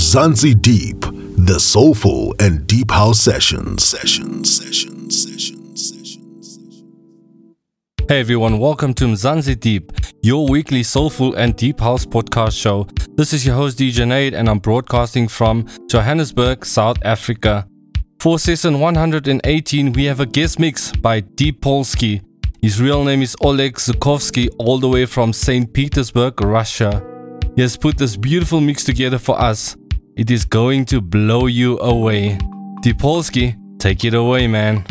Mzansi Deep, the soulful and deep house sessions. Sessions, sessions, sessions, sessions. Hey everyone, welcome to Mzansi Deep, your weekly soulful and deep house podcast show. This is your host DJ Nate and I'm broadcasting from Johannesburg, South Africa. For season 118, we have a guest mix by Deep Polsky. His real name is Oleg Zukovsky, all the way from St. Petersburg, Russia. He has put this beautiful mix together for us. It is going to blow you away. Deep Polsky, take it away, man.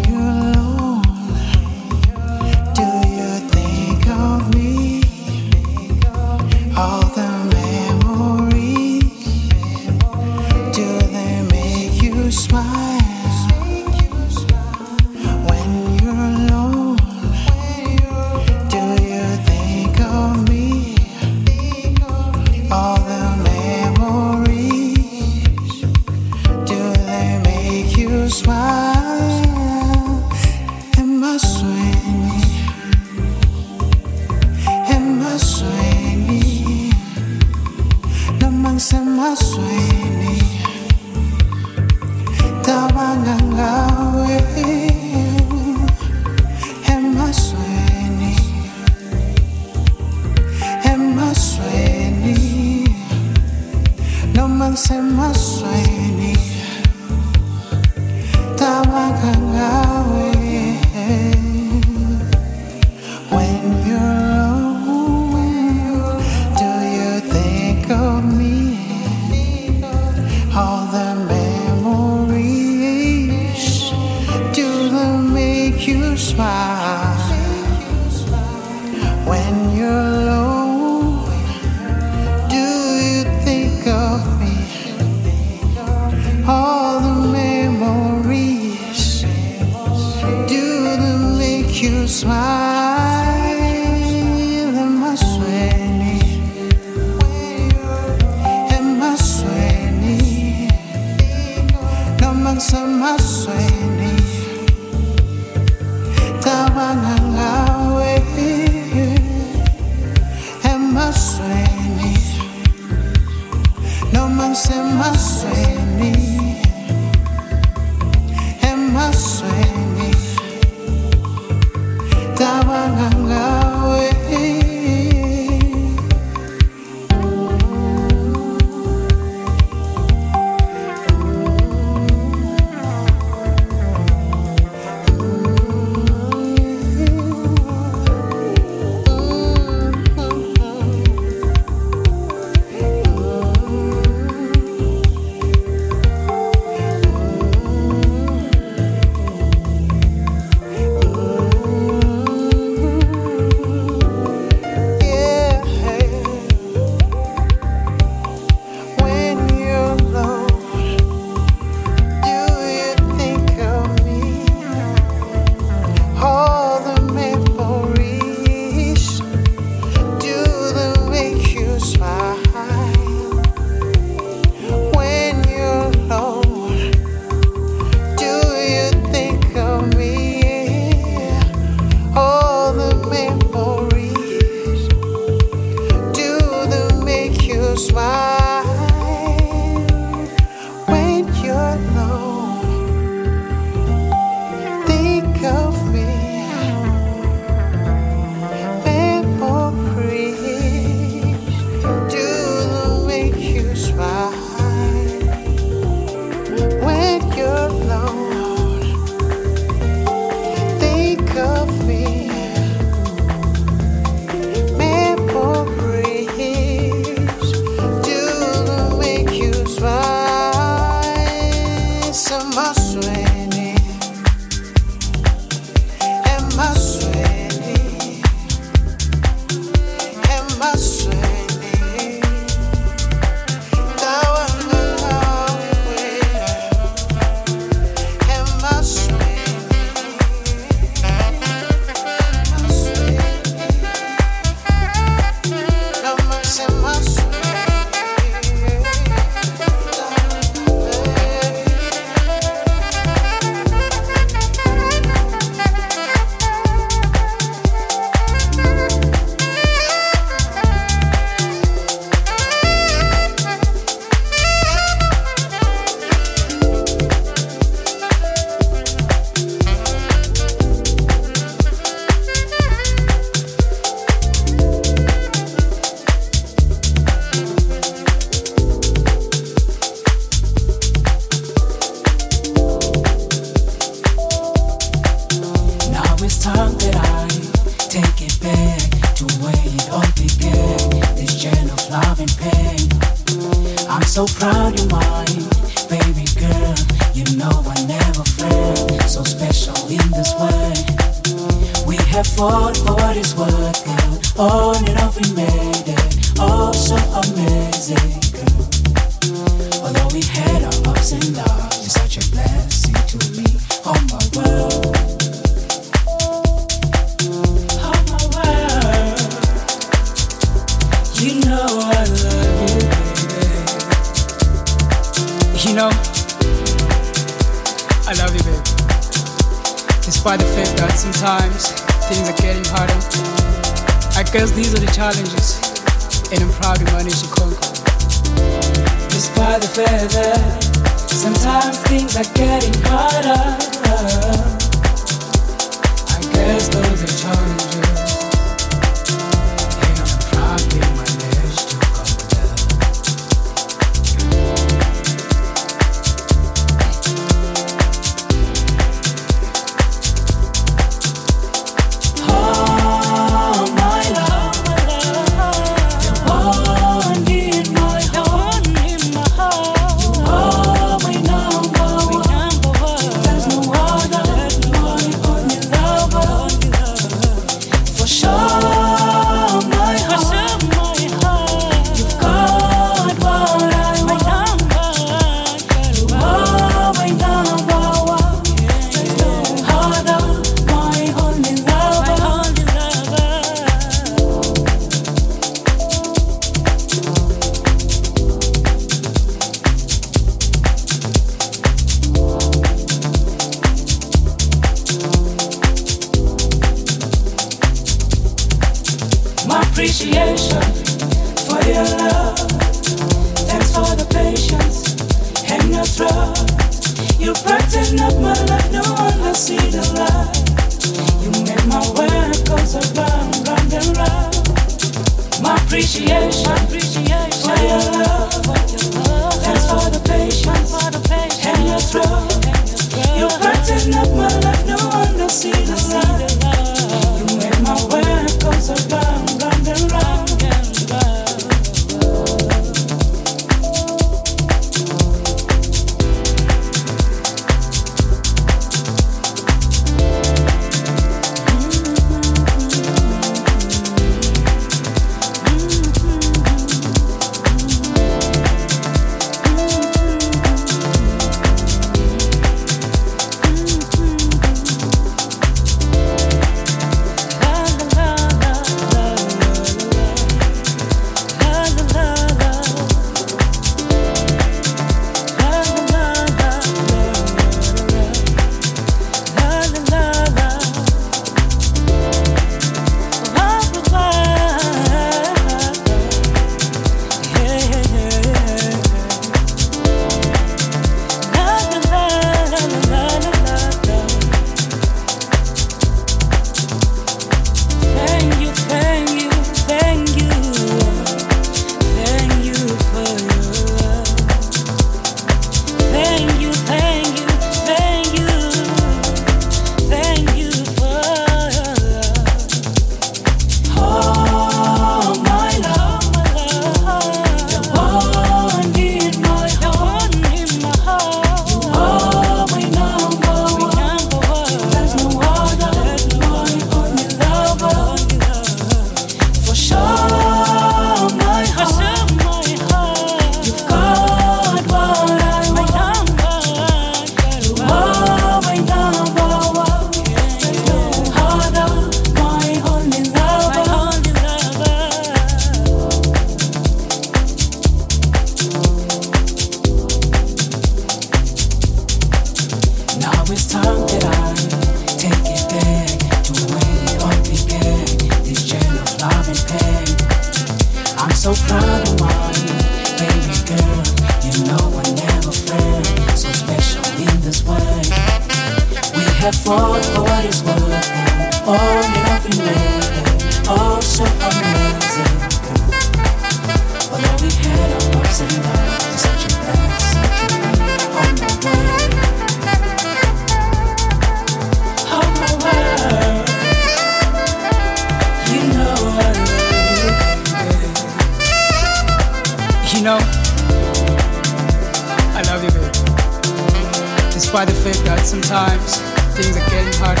sometimes things are getting harder.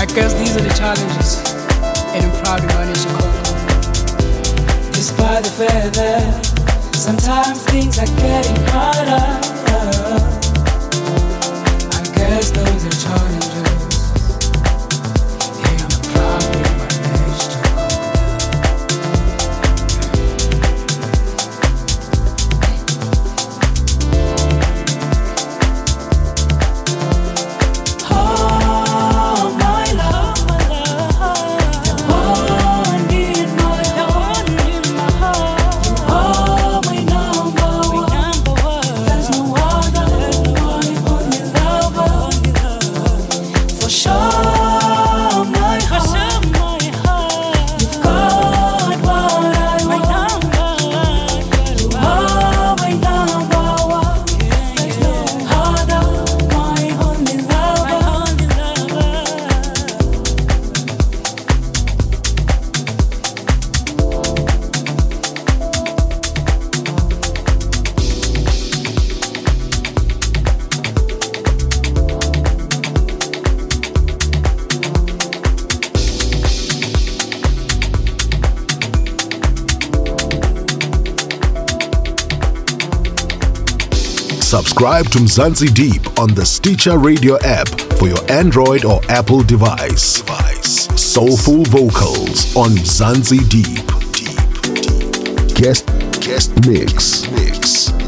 I guess these are the challenges, and I'm proud to manage to cope. Despite the fact that sometimes things are getting harder. subscribe to Mzansi Deep on the Stitcher Radio app for your Android or Apple device. Soulful vocals on Mzansi Deep. Deep. Deep. Guest guest mix. mix.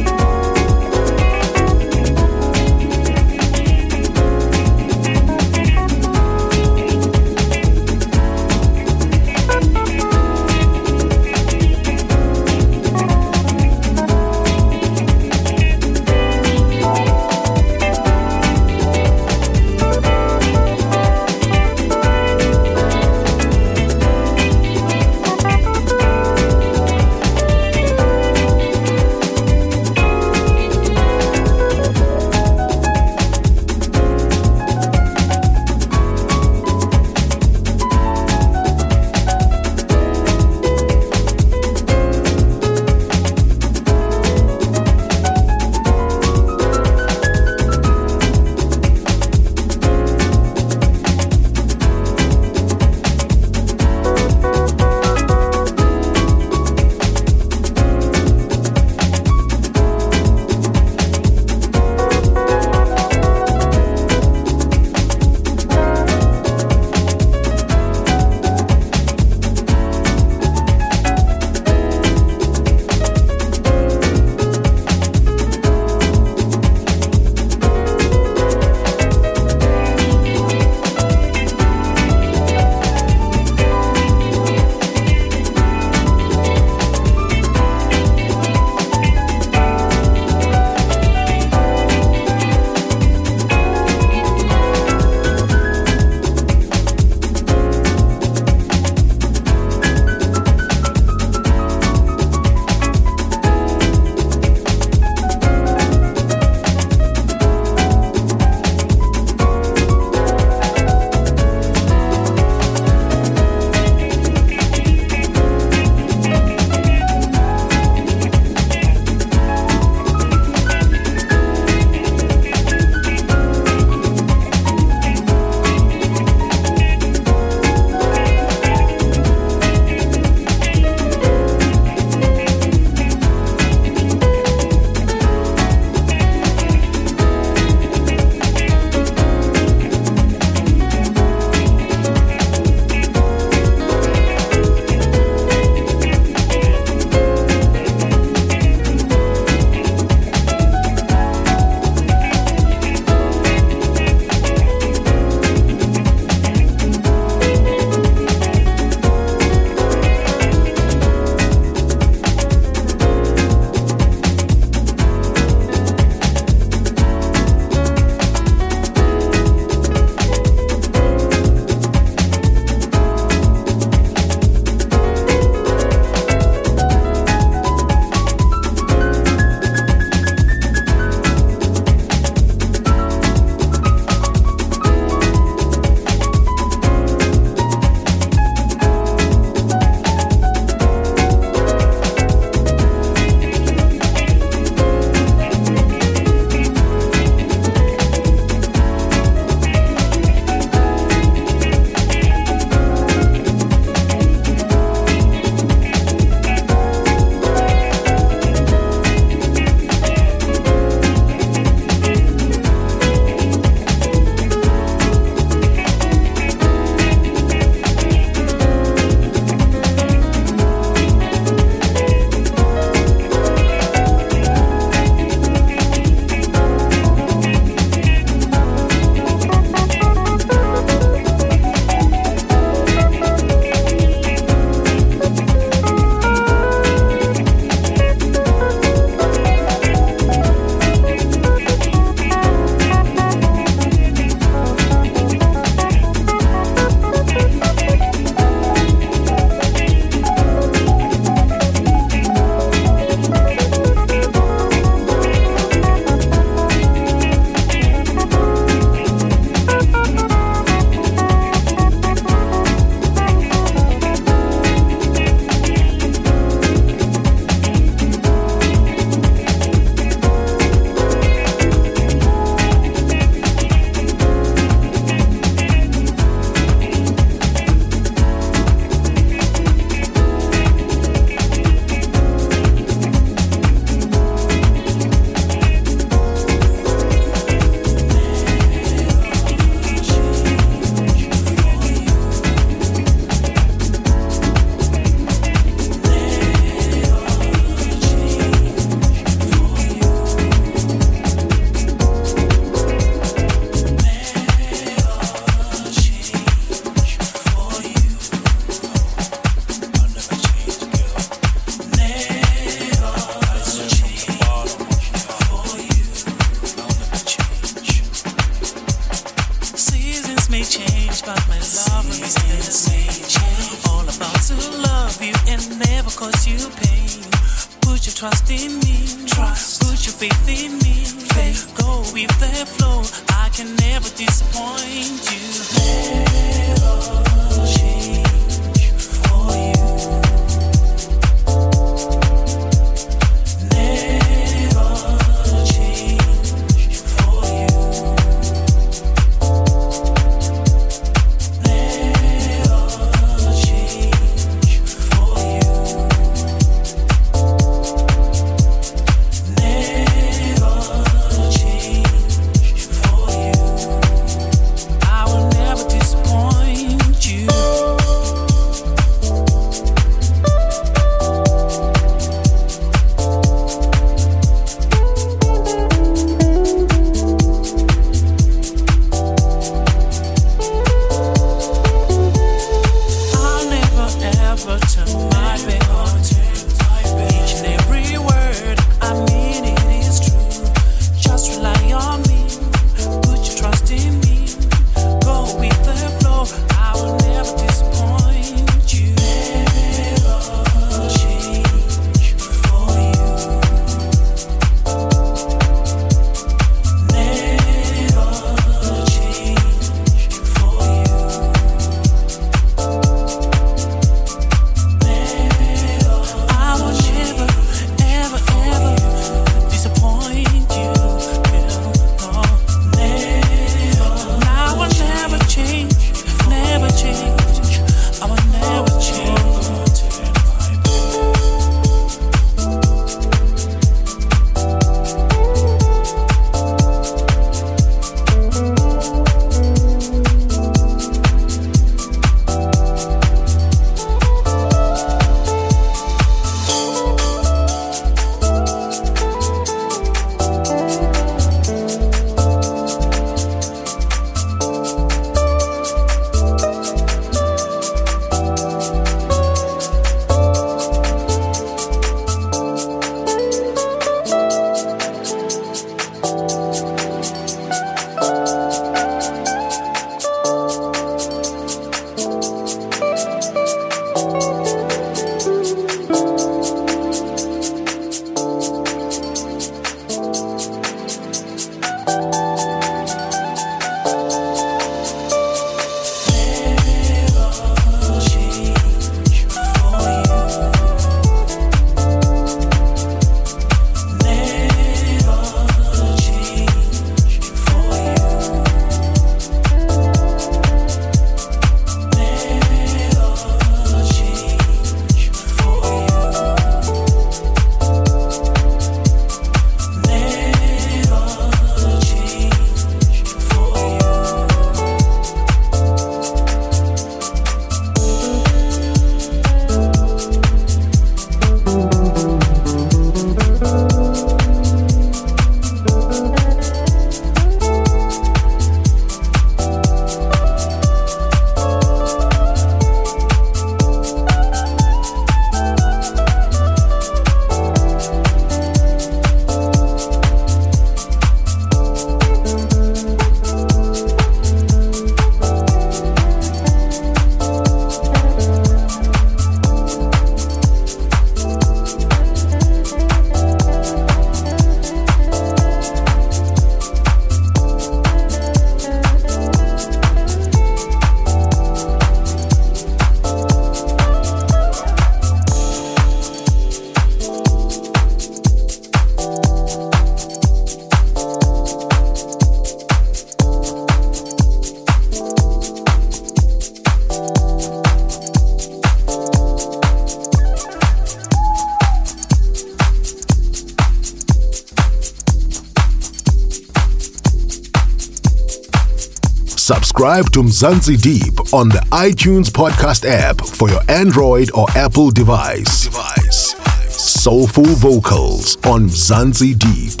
Subscribe to Mzansi Deep on the iTunes podcast app for your Android or Apple device. device. Soulful vocals on Mzansi Deep.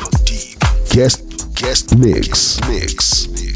Guest guest mix. Mix.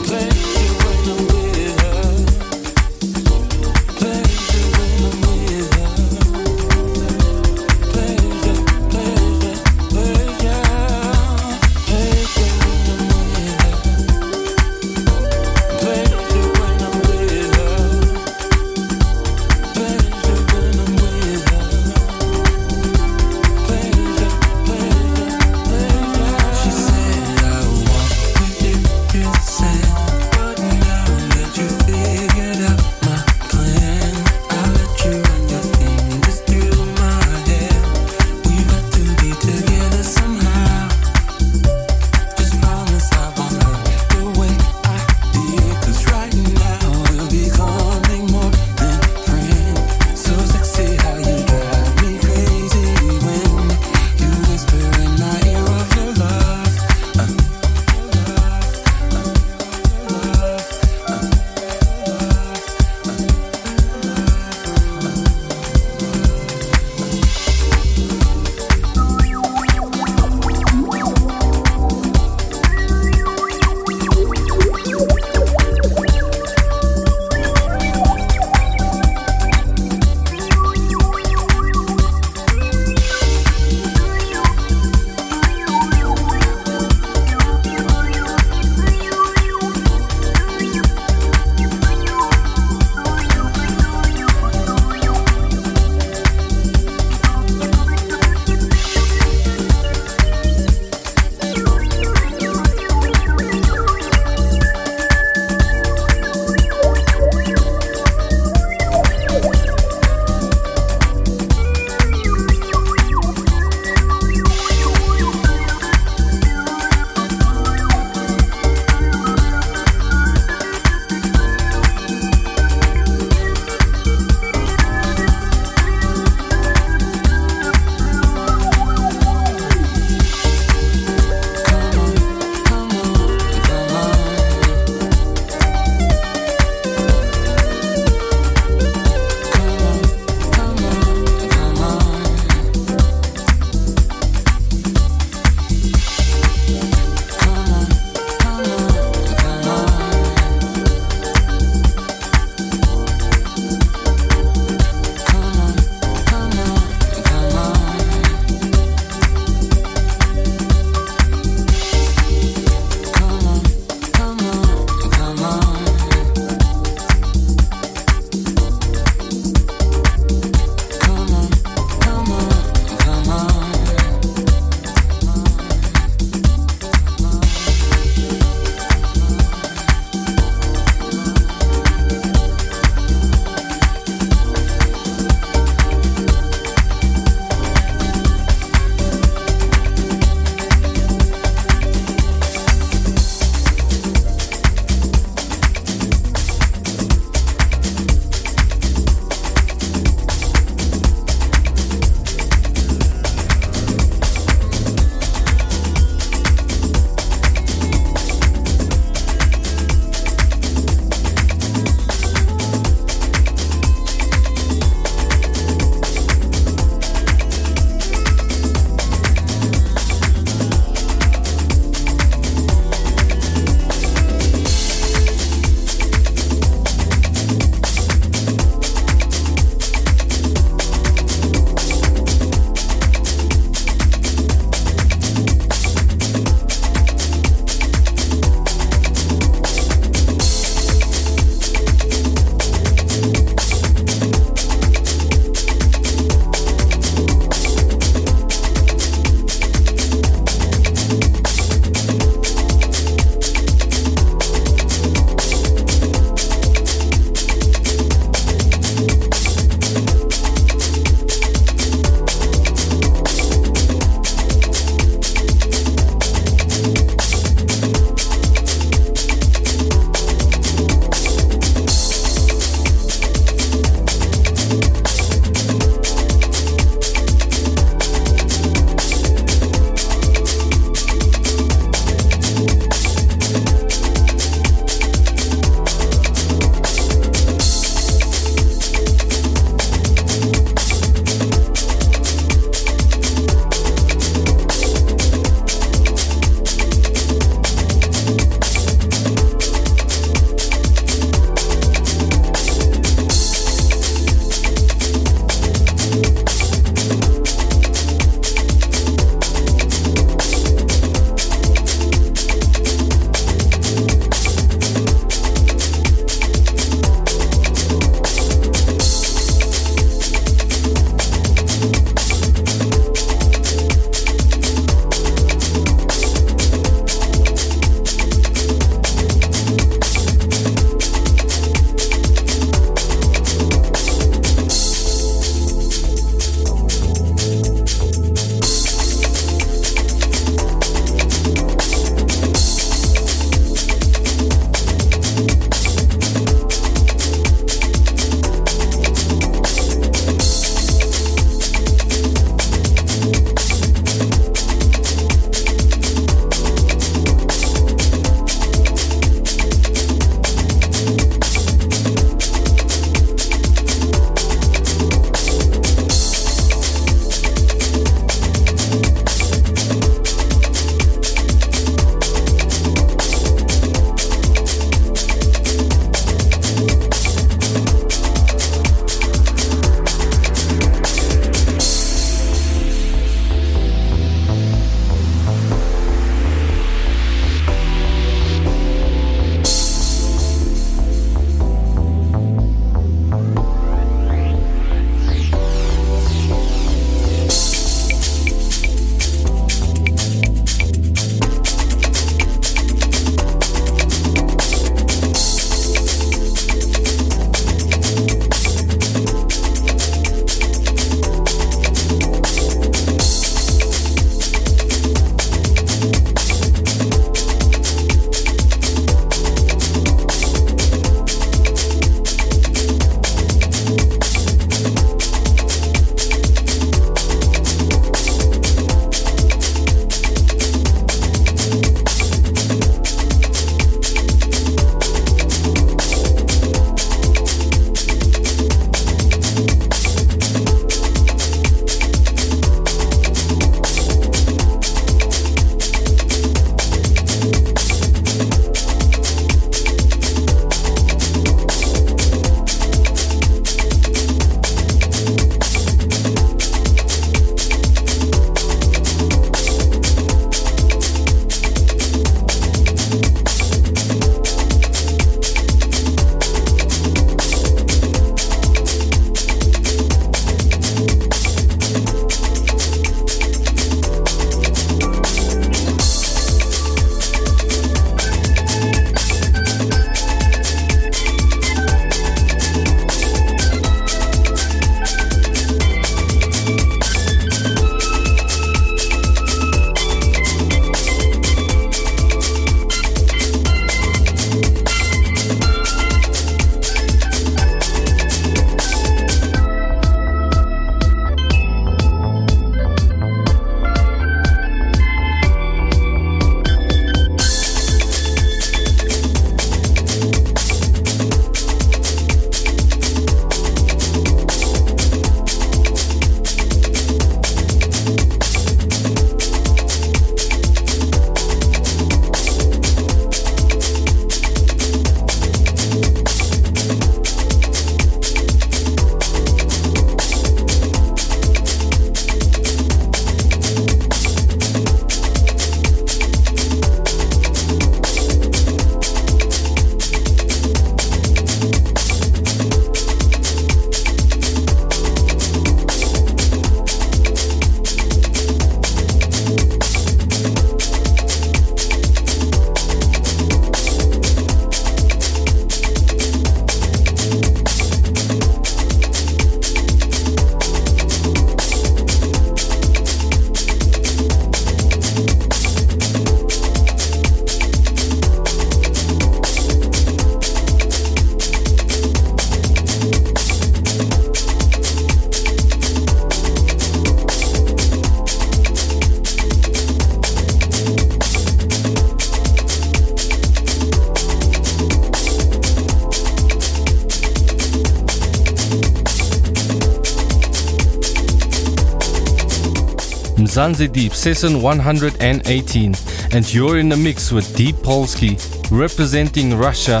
Mzansi Deep, session 118, and you're in the mix with Deep Polski, representing Russia.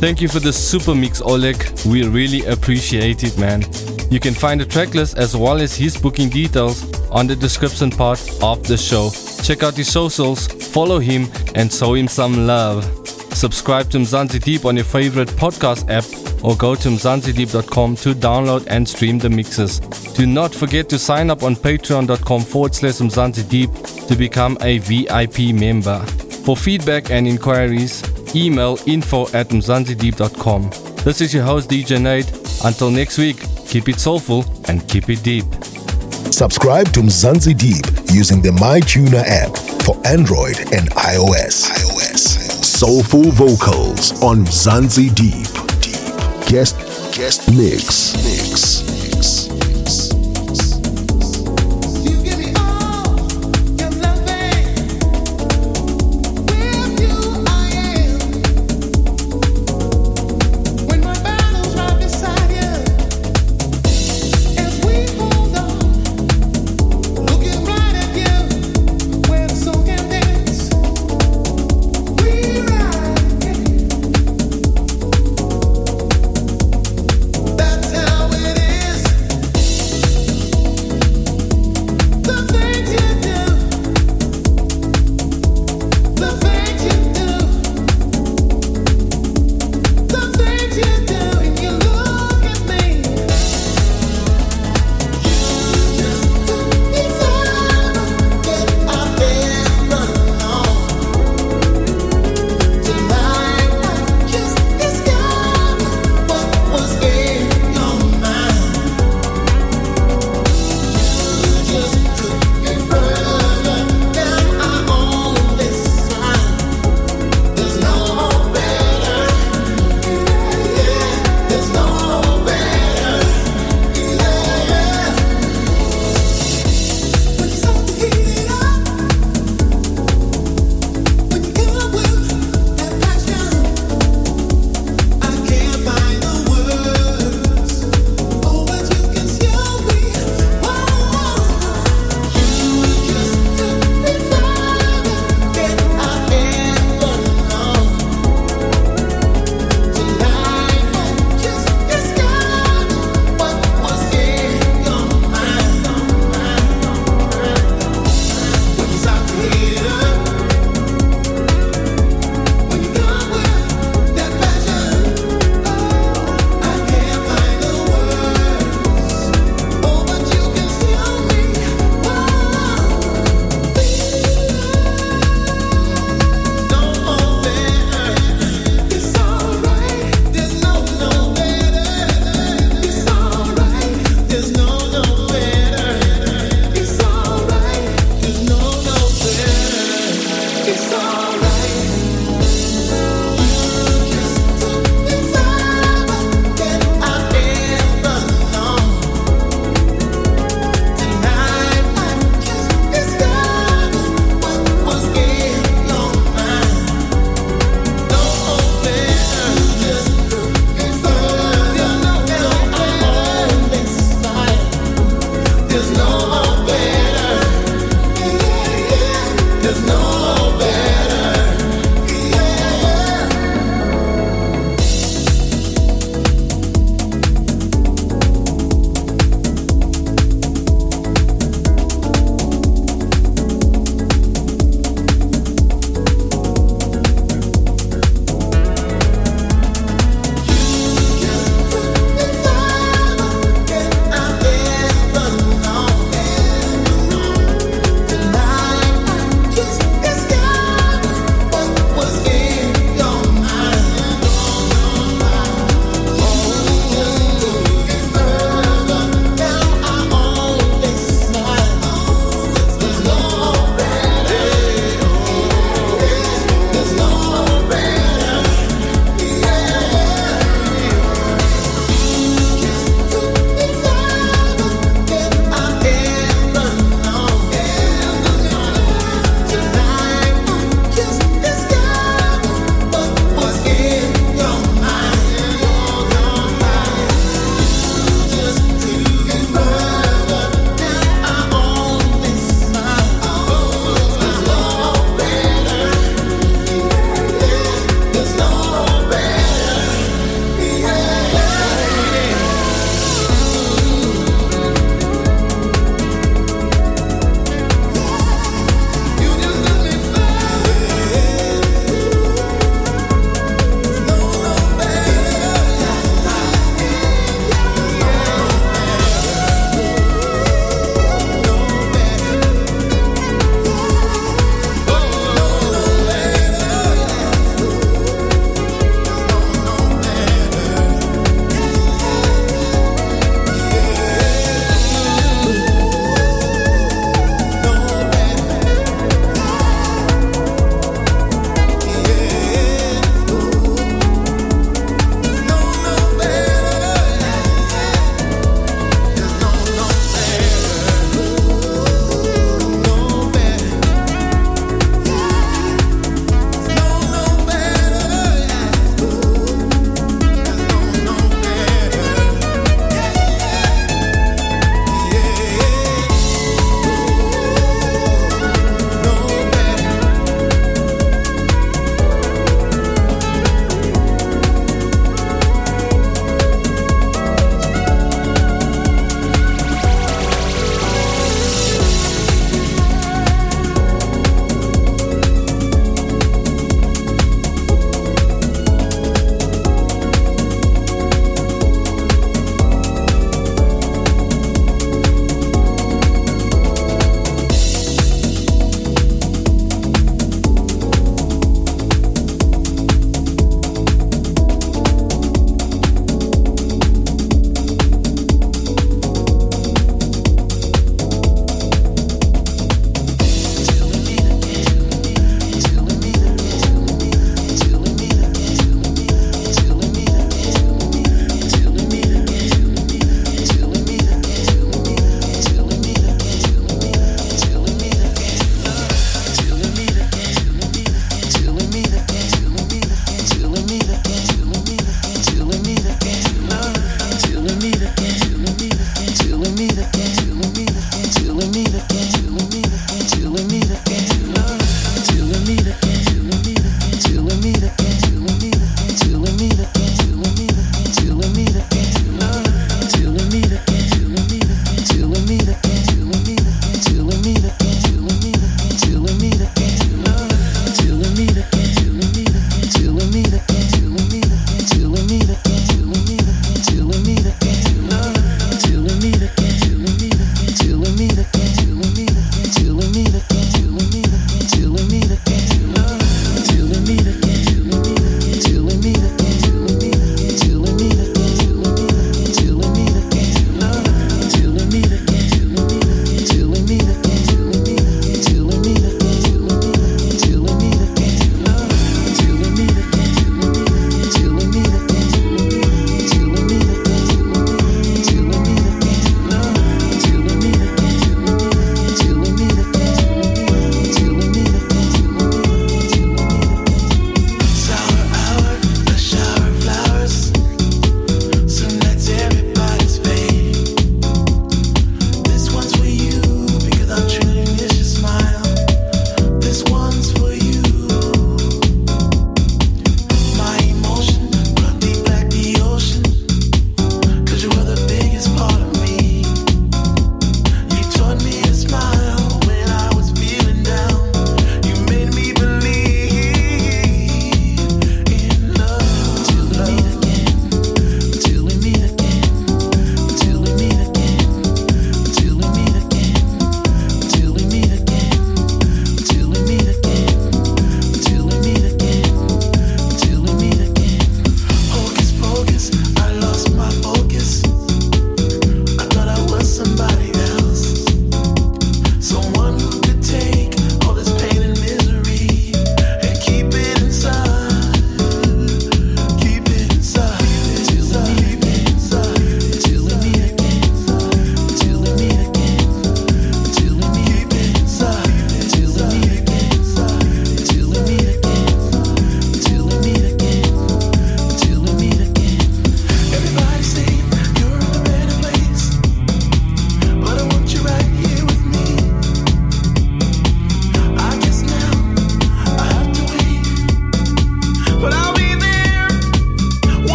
Thank you for the super mix, Oleg. We really appreciate it, man. You can find the tracklist as well as his booking details on the description part of the show. Check out his socials, follow him, and show him some love. Subscribe to Mzansi Deep on your favorite podcast app or go to mzansideep.com to download and stream the mixes. Do not forget to sign up on patreon.com forward slash mzansideep to become a VIP member. For feedback and inquiries, email info at mzansideep.com. This is your host DJ Nate. Until next week, keep it soulful and keep it deep. Subscribe to Mzansi Deep using the MyTuner app for Android and iOS. iOS. Soulful vocals on Mzansi Deep. Guest guest. Mix. Mix.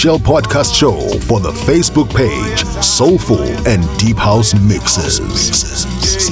Official podcast show for the Facebook page Soulful and Deep House Mixes.